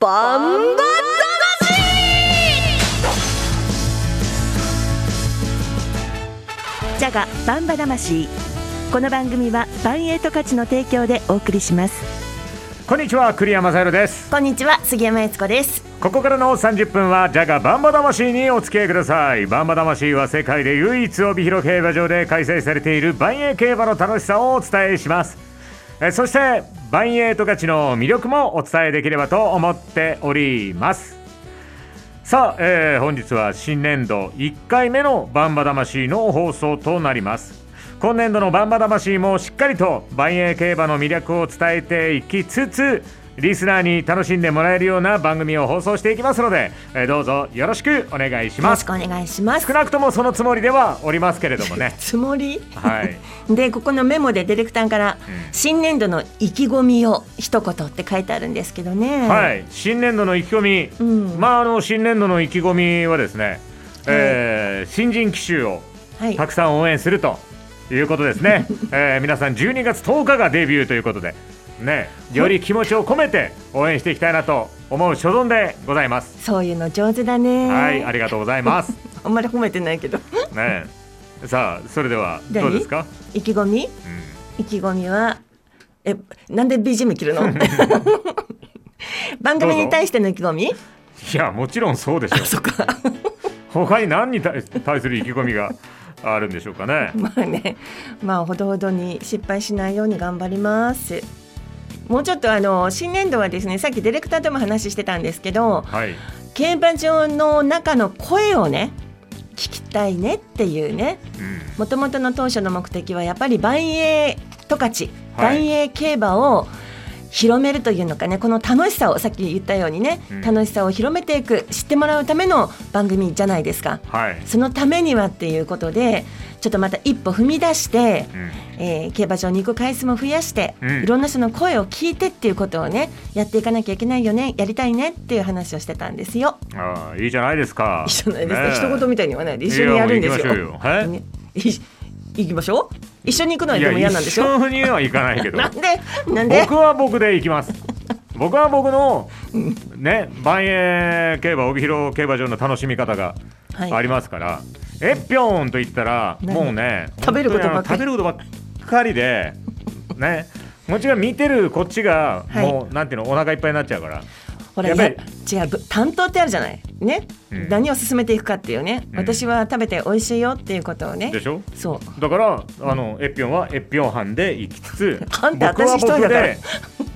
バンバジャガバンバ魂。この番組はバンエイト価値の提供でお送りします。こんにちは栗山雅宏です。こんにちは杉山悦子です。ここからの30分はジャガバンバ魂にお付き合いください。バンバ魂は世界で唯一帯広競馬場で開催されている万栄競馬の楽しさをお伝えしますえそしてバンエイト勝ちの魅力もお伝えできればと思っております。さあ、えー本日は新年度1回目のバンバ魂の放送となります。今年度のバンバ魂もしっかりと万栄競馬の魅力を伝えていきつつリスナーに楽しんでもらえるような番組を放送していきますので、えーどうぞよろしくお願いします。よろしくお願いします。少なくともそのつもりではおりますけれどもね。つもり？はい。でここのメモでディレクターから、新年度の意気込みを一言って書いてあるんですけどね。はい、新年度の意気込み、うん。まああの新年度の意気込みはですね、えー新人騎手をはい。たくさん応援するということですね、えー皆さん12月10日がデビューということでねより気持ちを込めて応援していきたいなと思う所存でございます。そういうの上手だね。はいありがとうございます。あんまり褒めてないけど。ねさあそれでは何？どうですか、意気込み？うん。意気込みはえなんで BGM 切るの？番組に対しての意気込み？いやもちろんそうでしょう。そっか。他に何に対対する意気込みがあるんでしょうかね。まあねまあほどほどに失敗しないように頑張りますもうちょっとあの新年度はですねさっきディレクターとも話してたんですけどはい。競馬場の中の声をね聞きたいねっていうねうん。もともとの当初の目的はやっぱり万栄十勝、はい。万栄競馬を広めるというのかねこの楽しさをさっき言ったようにね、うん。楽しさを広めていく知ってもらうための番組じゃないですか。はい、そのためにはっていうことでちょっとまた一歩踏み出して、うん。えー競馬場に行く回数も増やして、うん。いろんな人の声を聞いてっていうことをねやっていかなきゃいけないよねやりたいねっていう話をしてたんですよ。ああいいじゃないですか。一緒なんですねねえ。一言みたいに言わないで一緒にやるんですよ。いよ。えね。い行きましょう一緒に行くのはでも嫌なんでしょ？一緒には行かないけど。なんで？なんで？僕は僕で行きます。僕は僕のね万栄競馬帯広競馬場の楽しみ方がはい。ありますから、えっぴょんと言ったら何？もうね食べることばっかり。食べることばっかりでねもちろん見てるこっちがはい。もう、なんていうのお腹いっぱいになっちゃうから。ほらやっぱりいや違うぶ担当ってあるじゃない？ね、うん。何を進めていくかっていうね、うん。私は食べて美味しいよっていうことをねでしょ？そう。だからあのえっぴょんはえっぴょん班で行きつつ あんた僕は私一人だから。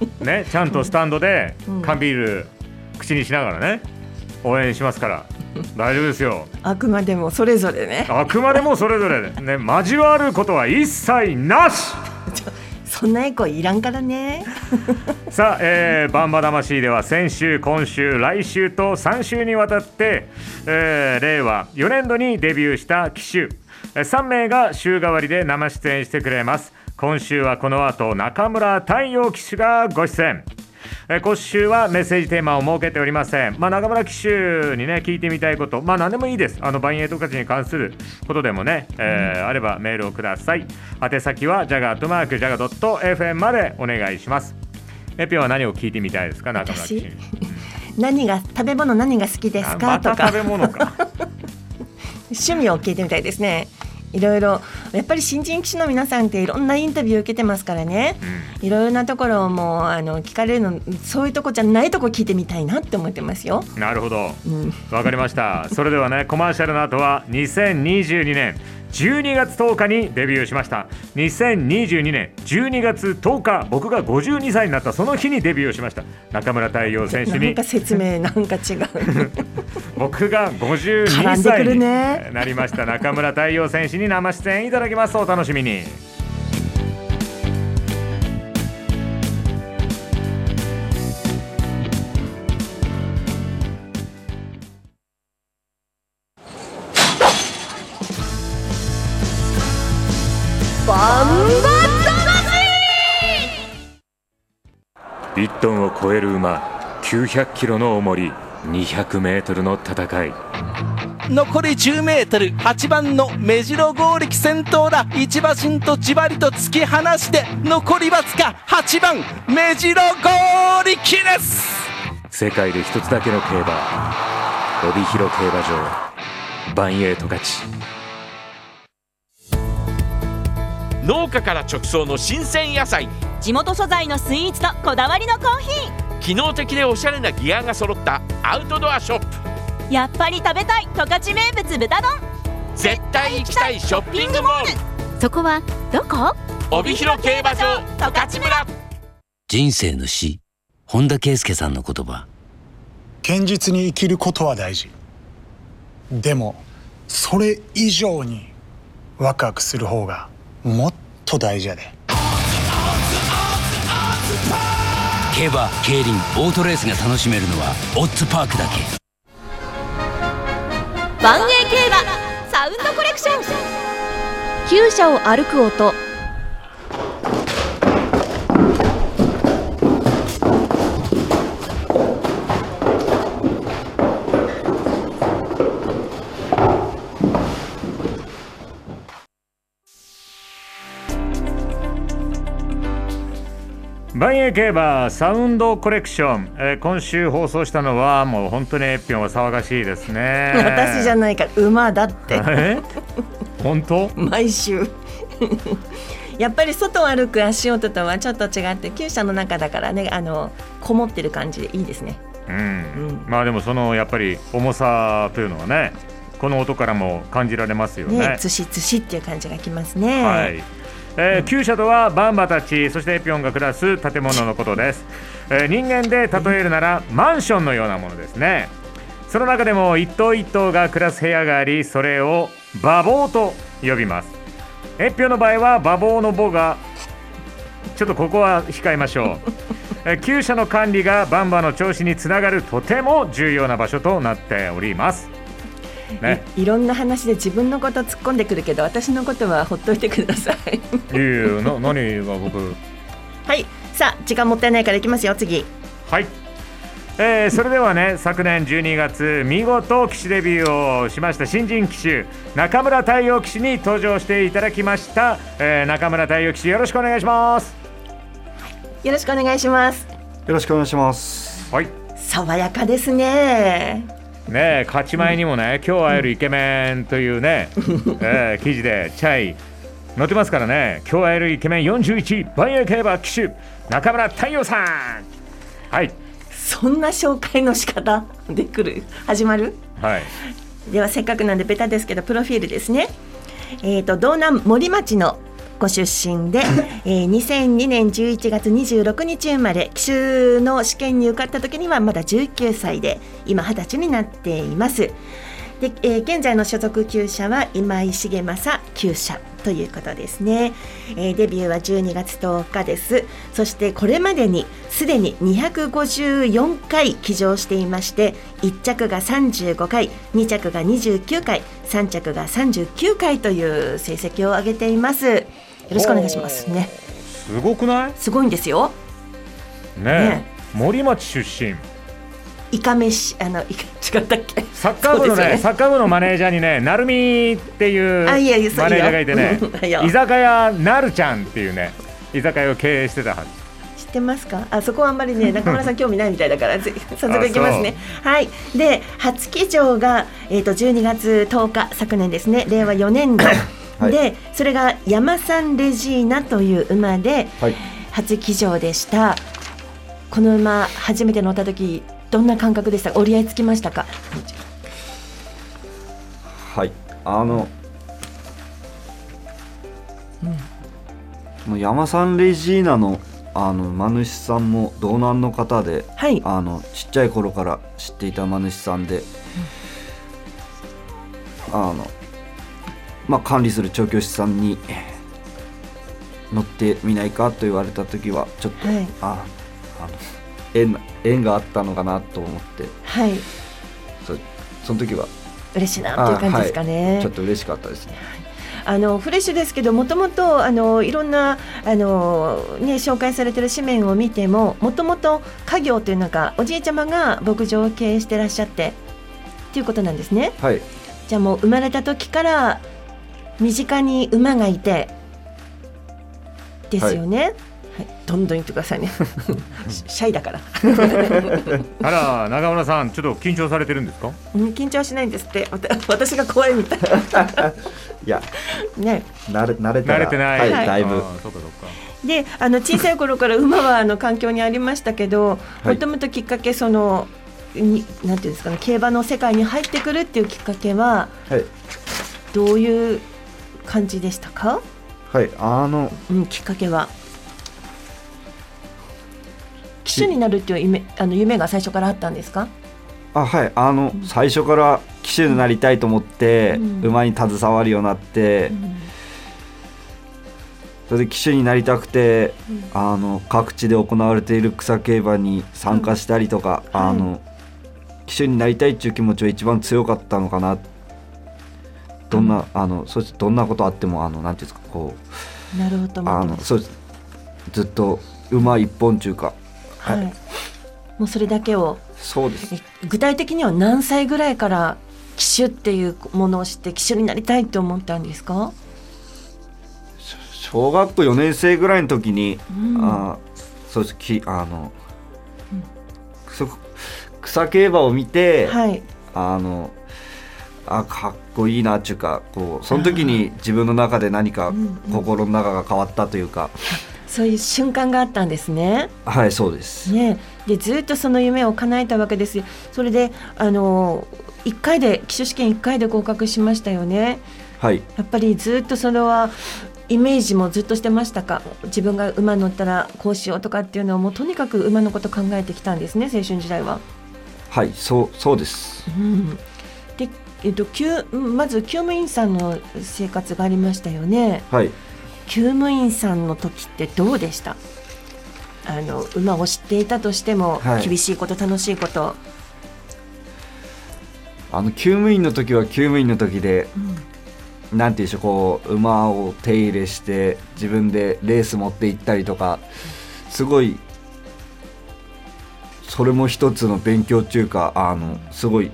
僕でねちゃんとスタンドでうん。缶ビール口にしながらね応援しますから。大丈夫ですよ。あくまでもそれぞれね。あくまでもそれぞれ。ね交わることは一切なし そんなエコいらんからね。さあ、えー、バンバ魂では先週今週来週と3週にわたって、えー令和4年度にデビューした機種3名が週替わりで生出演してくれます。今週はこの後中村太陽騎手がご出演。えー今週はメッセージテーマを設けておりません、まあ、中村騎手にね聞いてみたいこと。まあ何でもいいです。あのバンエイト勝ちに関することでもね、えーあればメールをください。宛先はジャガートマークジャガドット FM までお願いします。エピは何を聞いてみたいですか？中村騎手に何が食べ物何が好きですあかとか。また食べ物か。趣味を聞いてみたいですねいろいろやっぱり新人騎手の皆さんっていろんなインタビューを受けてますからね、いろいろなところをもうあの聞かれるのそういうとこじゃないとこ聞いてみたいなって思ってますよ。なるほど。うん、わかりました。それではねコマーシャルの後は2022年12月10日にデビューしました。2022年12月10日僕が52歳になったその日にデビューしました。中村太陽選手に。なんか説明なんか違う。僕が52絡んでくる歳にね。なりました。中村太陽選手に生出演いただきます。お楽しみにトンを超える馬900キロの重り200メートルの戦い。残り10メートル8番の目白剛力先頭だ。一馬身とじわりと突き放して残りわずか8番目白剛力です。世界で一つだけの競馬帯広競馬場。バンエイト勝ち。農家から直送の新鮮野菜地元素材のスイーツとこだわりのコーヒー。機能的でおしゃれなギアが揃ったアウトドアショップ。やっぱり食べたい十勝名物豚丼。絶対行きたいショッピングモール。そこはどこ？帯広競馬場十勝村。人生の死本田圭佑さんの言葉。堅実に生きることは大事。でもそれ以上にワクワクする方がもっと大事やで競馬競輪オートレースが楽しめるのはオッズパークだけ。万栄競馬サウンドコレクション。厩舎を歩く音万栄競馬サウンドコレクション、えー今週放送したのはもう本当にエッピョンは騒がしいですね。私じゃないから馬だって。え？本当？毎週。やっぱり外を歩く足音とはちょっと違って厩舎の中だからねあのこもってる感じでいいですね。うん、うん。まあでもそのやっぱり重さというのはねこの音からも感じられますよね。ねつしつしっていう感じがきますね。はい。えー、厩舎とはバンバたちそしてエピョンが暮らす建物のことです、えー人間で例えるならマンションのようなものですね。その中でも一棟一棟が暮らす部屋がありそれを馬房と呼びます。エピョンの場合は馬房の母がちょっとここは控えましょう。え厩舎の管理がバンバの調子につながるとても重要な場所となっております。ね。いいろんな話で自分のこと突っ込んでくるけど私のことはほっといてください。いやいやな何が僕？はい。さあ時間もったいないからいきますよ。次。はい、えーそれではね昨年12月見事騎手デビューをしました新人騎手中村太陽騎手に登場していただきました、えー中村太陽騎手よろしくお願いします。よろしくお願いします。よろしくお願いします。はい。爽やかですねねえ勝ち前にもね、今日会えるイケメンというね、えー記事でチャイ載ってますからね。今日会えるイケメン41万円競馬騎手中村太陽さん。はい。そんな紹介の仕方で来る？始まる？はい。ではせっかくなんでベタですけどプロフィールですね。えー、と道南森町のご出身で、えー、2002年11月26日生まれ騎手の試験に受かった時にはまだ19歳で今20歳になっています。で、えー現在の所属厩舎は今井重正厩舎ということですね、えーデビューは12月10日です。そしてこれまでにすでに254回騎乗していまして1着が35回2着が29回3着が39回という成績を上げています。よろしくお願いしますね。すごくない？すごいんですよ。ねね。森町出身。イカ飯あのイカ違ったっけ？サッカー部のねそうですよサッカー部のマネージャーにね、なるみっていうマネージャーがいてね居酒屋なるちゃんっていうね、居酒屋を経営してたはず。知ってますか？あそこはあんまりね 中村さん興味ないみたいだからぜ早速いきますね。はい。で初騎乗が、えー、と12月10日昨年ですね。令和4年度、はいでそれが山さんレジーナという馬ではい。初騎乗でしたこの馬初めて乗った時どんな感覚でした？か折り合いつきましたか？はい。あの。もう山さんレジーナのあの馬主さんも道南の方で、はいあのちっちゃい頃から知っていた馬主さんで、あのまあ管理する調教師さんに乗ってみないかと言われた時はちょっと、はい。ああの縁縁があったのかなと思って。はい。そその時は。嬉しいなっていう感じですかね、ちょっと嬉しかったですね。あのフレッシュですけどもともとあのいろんなあの、ね、紹介されてる紙面を見てももともと家業というのがおじいちゃまが牧場を経営してらっしゃってっていうことなんですね。はい。じゃあもう生まれた時から身近に馬がいてですよね、はい、どんどん言ってくださいね。シャイだから。あら中村さんちょっと緊張されてるんですか？うん緊張はしないんですって。わ た私が怖いみたい。いやね。慣れ慣れたら慣れてない、はい、だいぶそうかそうかで、あの小さい頃から馬はあの環境にありましたけど、はいもともときっかけその。になんていうんですかね競馬の世界に入ってくるっていうきっかけははいどういう感じでしたか、はいあのうん、きっかけは？騎手になるっていう夢あの夢が最初からあったんですか？あはいあの、最初から騎手になりたいと思って、うん。馬に携わるようになって、それで騎手になりたくて、あの各地で行われている草競馬に参加したりとか、うん。あの騎手になりたいっていう気持ちは一番強かったのかなどんな、あのそしてどんなことあってもあのなんていうんですかこなるほどうあのそうずっと馬一本中か。はい、もうそれだけをそうです。え具体的には何歳ぐらいから騎手っていうものを知って騎手になりたいと思ったんですか、小学校4年生ぐらいの時に、うん。あそうです。きあの、そ草競馬を見て、はい。あのあかっこいいなっていうかこうその時に自分の中で何かうんうん。心の中が変わったというか、そういう瞬間があったんですね。はいそうです。ね。でずっとその夢を叶えたわけです。よそれであの1回で騎手試験1回で合格しましたよね。はい。やっぱりずっとそれはイメージもずっとしてましたか？自分が馬乗ったらこうしようとかっていうのをもうとにかく馬のこと考えてきたんですね青春時代は。はいそうそうです。うん、で、えっと、救まず厩務員さんの生活がありましたよね。はい。厩務員さんの時ってどうでした？あの馬を知っていたとしても、はい。厳しいこと楽しいこと、あの厩務員の時は厩務員の時で、なんていうんでしょうこう馬を手入れして自分でレース持って行ったりとかすごいそれも一つの勉強っていうかあのすごい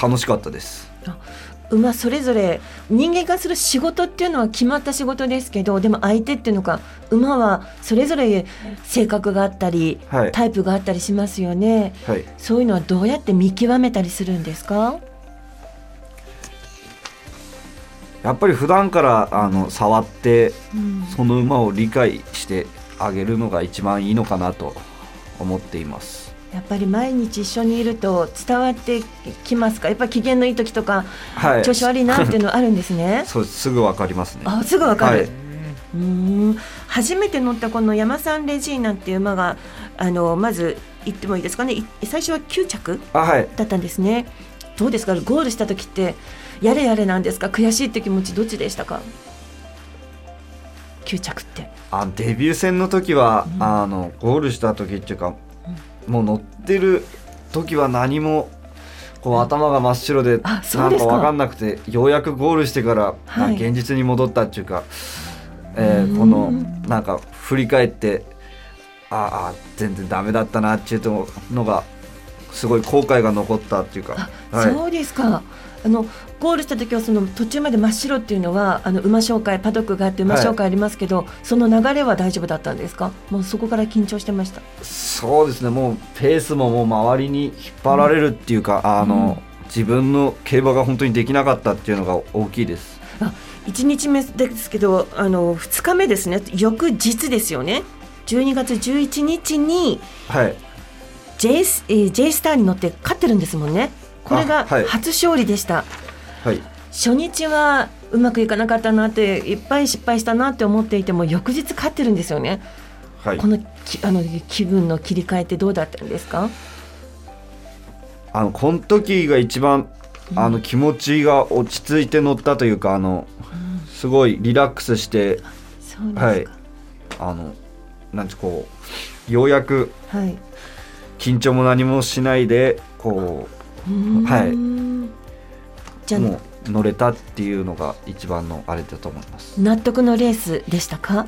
楽しかったです。馬それぞれ人間がする仕事っていうのは決まった仕事ですけどでも相手っていうのが馬はそれぞれ性格があったり、はい。タイプがあったりしますよね。はい。そういうのはどうやって見極めたりするんですか？やっぱり普段からあの触ってうんその馬を理解してあげるのが一番いいのかなと思っていますやっぱり毎日一緒にいると伝わってきますか？やっぱり機嫌のいい時とか、はい。調子悪いなっていうのはあるんですね。そうすぐわかりますね。あすぐわかる、はい。うーん。初めて乗ったこの山さんレジーナっていう馬があのまず言ってもいいですかね？い最初は9着だったんですね。どうですか？ゴールした時ってやれやれなんですか？悔しいって気持ちどっちでしたか？9着って。あデビュー戦の時は、あのゴールした時っていうか、もう乗ってる時は何もこう頭が真っ白であそうなんですか。か分かんなくてようやくゴールしてから、現実に戻ったっていうか、えーこのなんか振り返ってああ全然ダメだったなっていうのがすごい後悔が残ったっていうか、はい、そうですかあのゴールした時はその途中まで真っ白っていうのはあの馬紹介パドックがあって馬紹介ありますけど、その流れは大丈夫だったんですか？もうそこから緊張してました。そうですね。もうペースももう周りに引っ張られるっていうか、あの自分の競馬が本当にできなかったっていうのが大きいです。あ1日目ですけどあの2日目ですね。翌日ですよね。12月11日にはい。J, スえー J スターに乗って勝ってるんですもんねこれが初勝利でした、はい。初日はうまくいかなかったなっていっぱい失敗したなって思っていても翌日勝ってるんですよね、はい。このきあの気分の切り替えってどうだったんですか？あのこの時が一番あの気持ちが落ち着いて乗ったというかあのすごいリラックスしてはい。あのなんてこうようやくはい、緊張も何もしないでこうーんはい。じゃあうもう乗れたっていうのが一番のあれだと思います。納得のレースでしたか？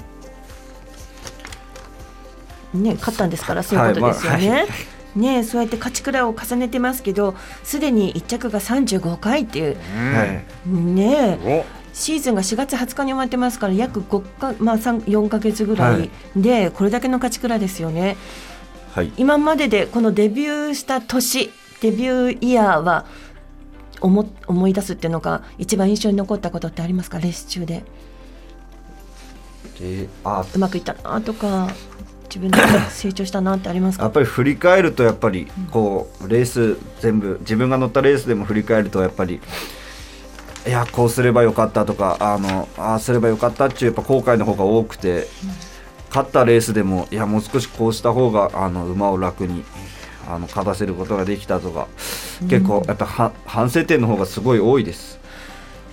ね勝ったんですからそういうことですよね、はいまあはい。ねそうやって勝ちくらいを重ねてますけどすでに1着が35回っていうはい。ねシーズンが4月20日に終わってますから約5か、まあ、3 4か月ぐらいでこれだけの勝ち倉ですよね。はい。今まででこのデビューした年デビューイヤーは思思い出すっていうのが一番印象に残ったことってありますか？レース中で。であうまくいったなとか自分で成長したなってありますか？やっぱり振り返るとやっぱりこうレース全部自分が乗ったレースでも振り返るとやっぱりいやこうすればよかったとかあのああすればよかったっていうやっぱ後悔の方が多くて勝ったレースでもいやもう少しこうした方があの馬を楽にあの勝たせることができたとか結構やっぱは反省点の方がすごい多いです。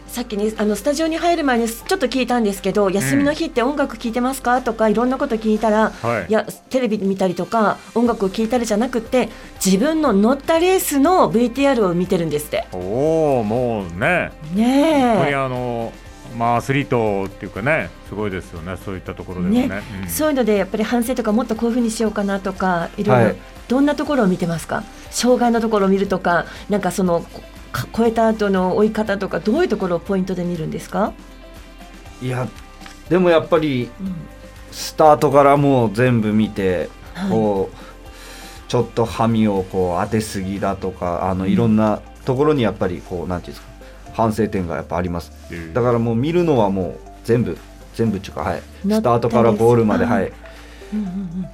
さっきねあのスタジオに入る前にちょっと聞いたんですけど、休みの日って音楽聴いてますか？とかいろんなこと聞いたら、はい。いやテレビ見たりとか音楽を聴いたりじゃなくて自分の乗ったレースの VTR を見てるんですって。おおもうね。本当にねあのまあアスリートっていうかねすごいですよねそういったところえでもね。ね、うん。そういうのでやっぱり反省とかもっとこういうふうにしようかなとかい。ろいろ、はいどんなところを見てますか？障害のところを見るとかなんかその超えた後の追い方とかどういうところをポイントで見るんですか、いやでもやっぱりうんスタートからもう全部見て、はい。こうちょっとハミをこう当てすぎだとかあのいろんなところにやっぱりこうなんていうんですか反省点がやっぱあります。うんだからもう見るのはもう全部全部っていうかはい。乗ったス。タートからゴールまでレースはい。うんうんうん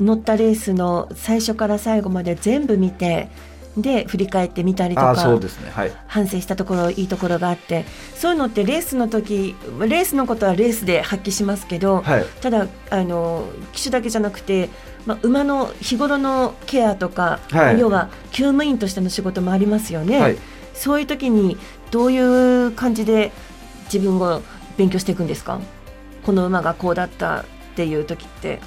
乗ったレースの最初から最後まで全部見てで振り返ってみたりとかそうですね。はい。反省したところいいところがあってそういうのってレースの時レースのことはレースで発揮しますけど、はい。ただあの騎手だけじゃなくて、まあ、馬の日頃のケアとか、はい。要は厩務員としての仕事もありますよね、はい。そういう時にどういう感じで自分を勉強していくんですか？この馬がこうだったっていう時って。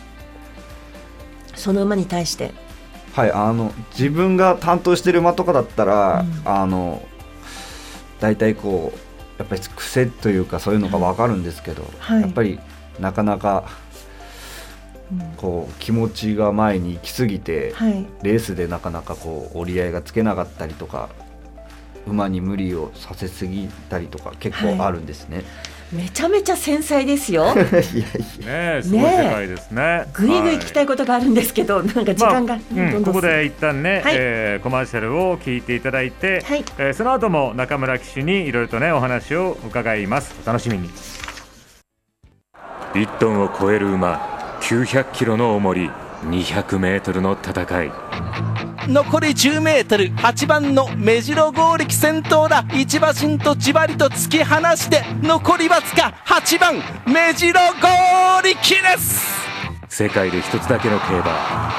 その馬に対して。はいあの自分が担当してる馬とかだったら、うん。あの大体こうやっぱり癖というかそういうのが分かるんですけど、はい。やっぱりなかなかうん。こう気持ちが前に行き過ぎて、はい。レースでなかなかこう折り合いがつけなかったりとか馬に無理をさせすぎたりとか結構あるんですね。めちゃめちゃ繊細ですよ。い、やいや。ねえすごい世界ですね。ぐいぐい聞きたいことがあるんですけど、なんか時間が、まあうん、ここで一旦ね、はい。えーコマーシャルを聞いていただいて、はい。えーその後も中村騎手にいろいろとねお話を伺います。お楽しみに。1トンを超える馬900キロの重り200メートルの戦い残り 10m8 番の目白剛力先頭だ。一馬身とじわりと突き放して残りわずか8番目白剛力です。世界で一つだけの競馬。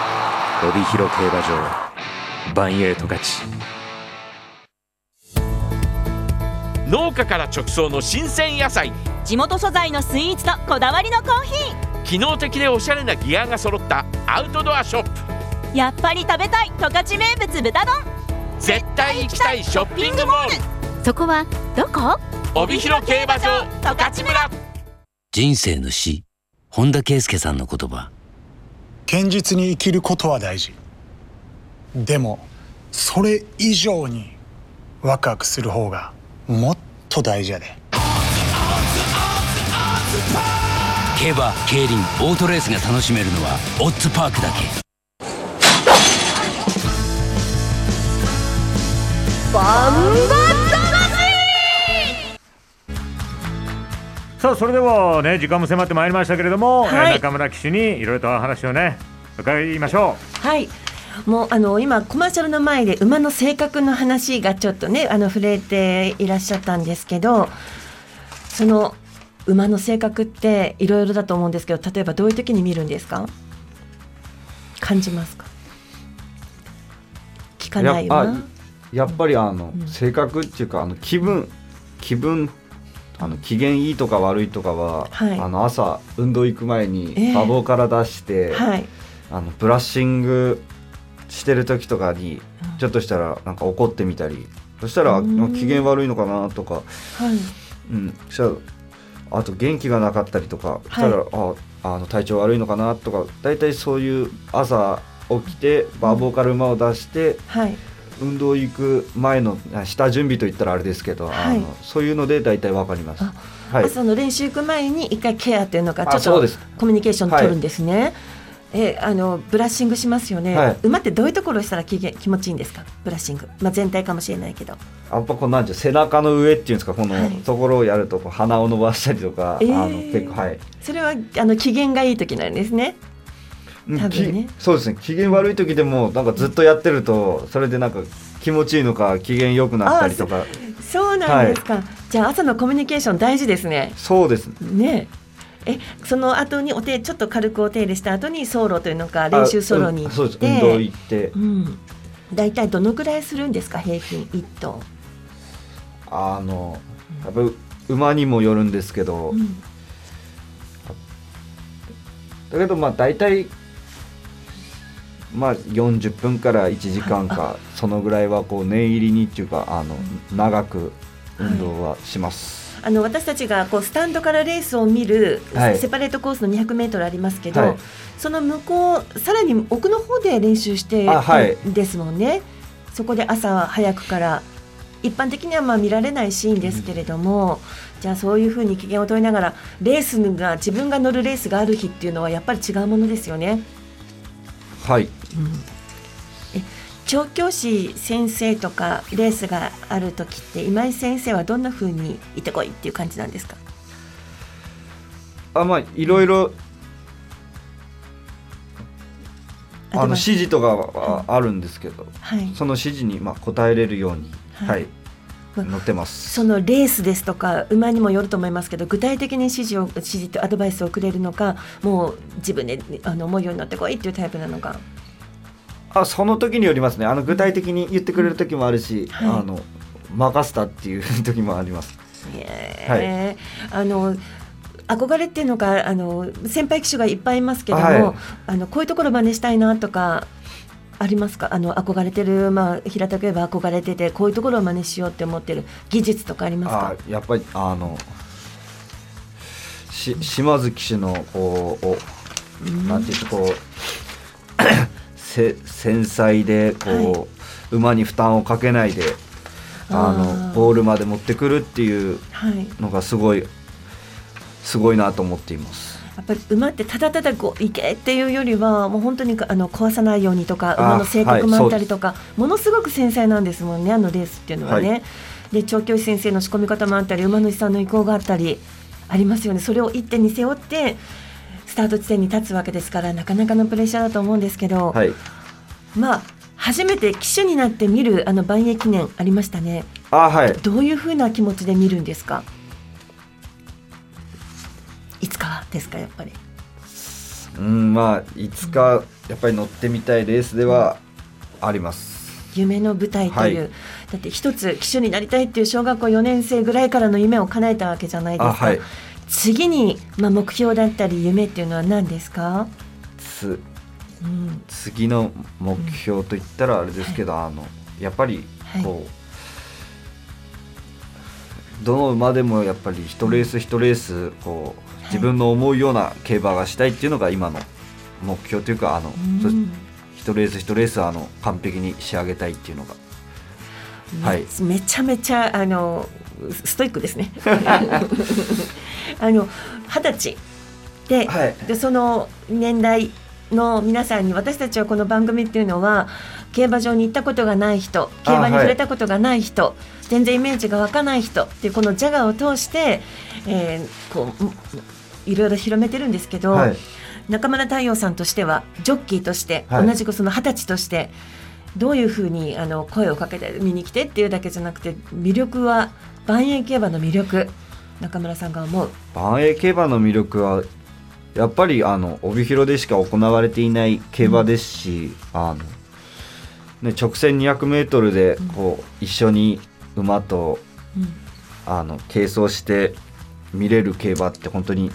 帯広競馬場。バンエイト勝ち。農家から直送の新鮮野菜。地元素材のスイーツとこだわりのコーヒ機能的でおしゃれなギアが揃ったアウトドアショップ。ーやっぱり食べたい十勝名物豚丼。絶対行きたいショッピングモール。そこはどこ？帯広競馬場十勝村。人生の死。本田圭佑さんの言葉。堅実に生きることは大事。でもそれ以上にワクワクする方がもっと大事やで。競馬競輪オートレースが楽しめるのはオッズパークだけさあそれではね時間も迫ってまいりましたけれども、はい。えー中村騎手にいろいろとお話をね伺いましょはい。もうあの今コマーシャルの前で馬の性格の話がちょっとねあの触れていらっしゃったんですけどその馬の性格っていろいろだと思うんですけど例えばどういう時に見るんですか？感じますか？聞かない馬？あやっぱりあの、うん。性格っていうかあの気分気分あの機嫌いいとか悪いとかは、はい。あの朝運動行く前にええ。馬房から出して、はい。あのブラッシングしてる時とかにちょっとしたらなんか怒ってみたりそしたら、うん。機嫌悪いのかなとか、はい。うん、そしたらあと元気がなかったりとか、そしたらああの体調悪いのかなとか大体そういう朝起きて馬房から馬を出して、はい運動行く前のあ下準備といったらあれですけど、はい。あのそういうので大体わかります。あはい。朝の練習行く前に一回ケアっていうのかちょっとコミュニケーション取るんですね。えあのブラッシングしますよね、はい。馬ってどういうところをしたら気げ気持ちいいんですか？ブラッシング、まあ、全体かもしれないけど。やっぱこうなんて背中の上っていうんですか？このはい。ところをやるとこう鼻を伸ばしたりとか、えー。あの結構はい。それはあの機嫌がいい時なんですね。うん多分ね。きそうですね。機嫌悪い時でもなんかずっとやってるとそれでなんか気持ちいいのか機嫌良くなったりとか。そうなんですか、じゃあ朝のコミュニケーション大事ですね。そうです。ね。ねえその後にお手ちょっと軽くお手入れした後に走路というのか練習走路に行って、あうんそうです。運動行って。うん、大体どのくらいするんですか平均1頭、あのやっぱり馬にもよるんですけど、うん。だけどまあ大体まあ40分から1時間かそのぐらいはこう念入りにっていうかあの長く運動はします、あの私たちがこうスタンドからレースを見る、はい。セパレートコースの 200m ありますけど、はい。その向こうさらに奥の方で練習してですもんね、そこで朝早くから一般的にはまあ見られないシーンですけれども、じゃあそういうふうに機嫌を取りながらレースが自分が乗るレースがある日っていうのはやっぱり違うものですよね。はい調教師先生とかレースがある時って今井先生はどんなふうにいてこいっていう感じなんですか？あまあいろいろあの指示とかはあるんですけど、はい。その指示にまあ答えれるようにはい。はい、ま乗ってます。そのレースですとか馬にもよると思いますけど具体的に指示を指示とアドバイスをくれるのかもう自分であの思うようになってこいっていうタイプなのかあその時によりますね。あの具体的に言ってくれる時もあるし、はい。あの任せたっていう 時もあります。えー。あの憧れっていうのかあの先輩騎手がいっぱいいますけども、はい。あのこういうところ真似したいなとかありますか？あの憧れてる、まあ、平たく言えば憧れててこういうところを真似しようって思ってる技術とかありますか？あやっぱりあのし島津騎手のこうおなんていうかこうせ繊細でこう、馬に負担をかけないでああのーゴールまで持ってくるっていうはい。のがすごいすごいなと思っています。やっぱり馬ってただただこう行けっていうよりはもう本当にあの壊さないようにとかあ馬の性格もはいあったりとか、ものすごく繊細なんですもんねあのレースっていうのはね。はい。で調教師先生の仕込み方もあったり馬主さんの意向があったりありますよね。それを一手に背負ってスタート地点に立つわけですからなかなかのプレッシャーだと思うんですけど、はい。まあ初めて騎手になって見るあの万栄記念ありましたねあはい。どういうふうな気持ちで見るんですか？いつかですかやっぱり。うんまあいつかやっぱり乗ってみたいレースではあります。夢の舞台という、はいだって一つ騎手になりたいっていう小学校4年生ぐらいからの夢を叶えたわけじゃないですか、あはい。次に、まあ、目標だったり夢っていうのは何ですか、つうん。次の目標といったらあれですけど、あのやっぱりこう、どの馬でもやっぱり一レース一レースこう自分の思うような競馬がしたいっていうのが今の目標というかあの、一レース一レースあの完璧に仕上げたいっていうのが。はい。めめちゃめちゃあのストイックですね あの二十歳。で,、はい。でその年代の皆さんに私たちはこの番組っていうのは競馬場に行ったことがない人競馬にはい触れたことがない人、全然イメージが湧かない人っていうこのジャガーを通して、えーこういろいろ広めてるんですけど、はい。中村太陽さんとしてはジョッキーとして、はい。同じくその二十歳としてどういうふうにあの声をかけて見に来てっていうだけじゃなくて魅力は万栄競馬の魅力中村さんが思う万栄競馬の魅力はやっぱりあの帯広でしか行われていない競馬ですし、あのね、直線 200m でこう、一緒に馬とうんあの並走して見れる競馬って本当に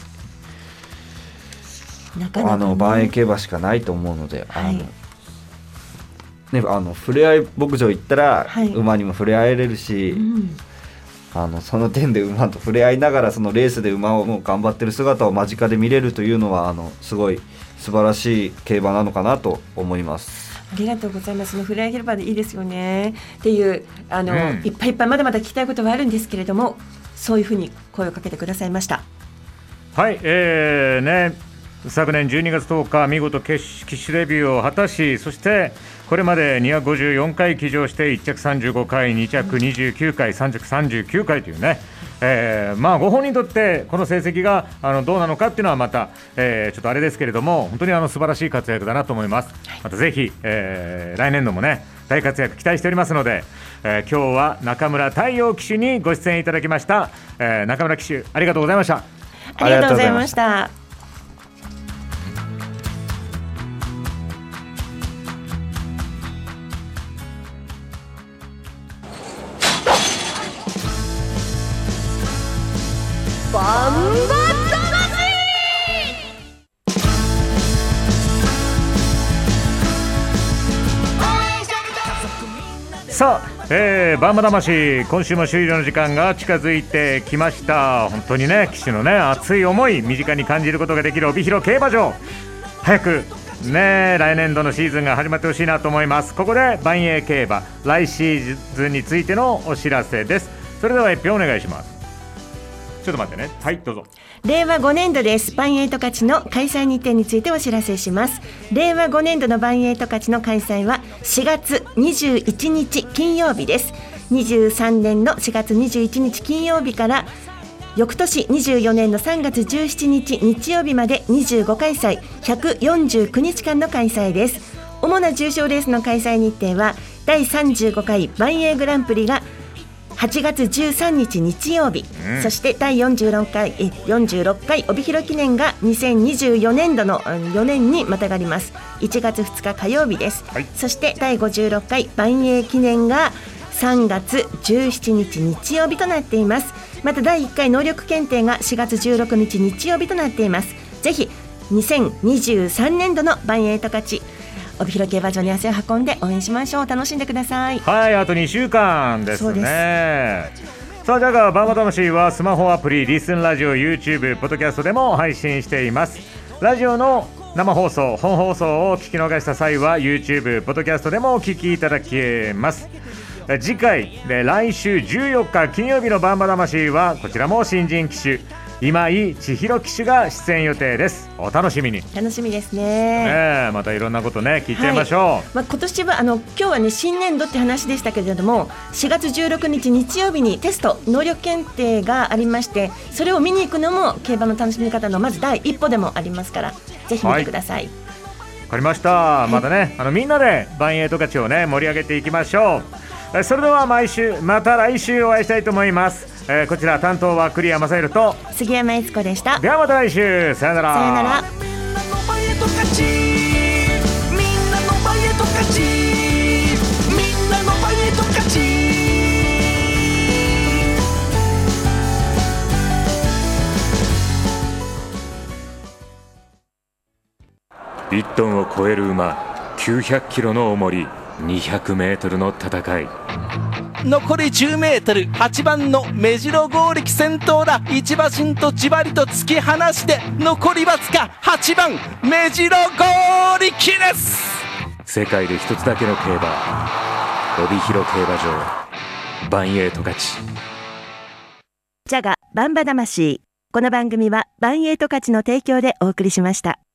なかなか、ね、あの万栄競馬しかないと思うので、はい。あのね、あの触れ合い牧場行ったら、はい。馬にも触れ合えれるし、うんあのその点で馬と触れ合いながらそのレースで馬をもう頑張ってる姿を間近で見れるというのはあのすごい素晴らしい競馬なのかなと思います。ありがとうございます。そのフライ広場でいいですよね。っていうあの、うんいっぱいいっぱいまだまだ聞きたいことはあるんですけれども、そういうふうに声をかけてくださいました。はい、えーね、昨年12月10日、見事決し機種デビューを果たし、そしてこれまで254回騎乗して1着35回、2着29回、3着39回というね、えーまあ、ご本人にとってこの成績があのどうなのかっていうのはまた、えーちょっとあれですけれども、本当にあの素晴らしい活躍だなと思います。またぜひ、えー来年度もね、大活躍期待しておりますので、えー今日は中村太陽騎手にご出演いただきました、えー中村騎手ありがとうございました。ありがとうございました。えー、バンバ魂今週も終了の時間が近づいてきました。本当にね騎手のね熱い思い身近に感じることができる帯広競馬場。早くね来年度のシーズンが始まってほしいなと思います。ここで万栄競馬来シーズンについてのお知らせです。それでは一票お願いします。ちょっと待ってね。はいどうぞ。令和5年度です。バンエイト勝ちの開催日程についてお知らせします。令和5年度のバンエイト勝ちの開催は4月21日金曜日です。23年の4月21日金曜日から翌年24年の3月17日日曜日まで25開催149日間の開催です主な重賞レースの開催日程は第35回万栄グランプリが8月13日日曜日、うん。そして第46回え46回帯広記念が2024年度のうん4年にまたがります。1月2日火曜日です、はい。そして第56回万栄記念が3月17日日曜日となっています。また第1回能力検定が4月16日日曜日となっています。ぜひ2023年度の万栄と勝ち帯広競馬場に足を運んで応援しましょう楽しんでくださいはい、あと2週間ですそうでね。さあ、じゃが、バンバ魂はスマホアプリ、リスンラジオ、YouTube、ポッドキャストでも配信しています。ラジオの生放送、本放送を聞き逃した際は、YouTube、ポッドキャストでもお聞きいただけます。え次回、で来週14日金曜日のバンバ魂は、こちらも新人騎手、今井千尋騎手が出演予定です。お楽しみに。楽しみですねねえまたいろんなことね、聞いちゃいましょう。まあ、今年はあの今日はね新年度って話でしたけれども4月16日日曜日にテスト能力検定がありましてそれを見に行くのも競馬の楽しみ方のまず第一歩でもありますからぜひ見てください、わかりました。またね、あのみんなでバンエイト勝ちをね盛り上げていきましょう。えそれでは毎週また来週お会いしたいと思います。えーこちら担当は栗山正宏と杉山悦子でした。ではまた来週さよなら。さよなら。みんなの前へと勝ち。みんなの前へと勝ち。みんなの前へと勝ち。1トンを超える馬、900キロの重り、200メートルの戦い。残り 10m8 番の目白剛力先頭だ。一馬身とじわりと突き放して残りわずか8番目白剛力です。世界で一つだけの競馬、帯広競馬場、バンエイト勝ち。ジャガバンバ魂。この番組はバンエイト勝ちの提供でお送りしました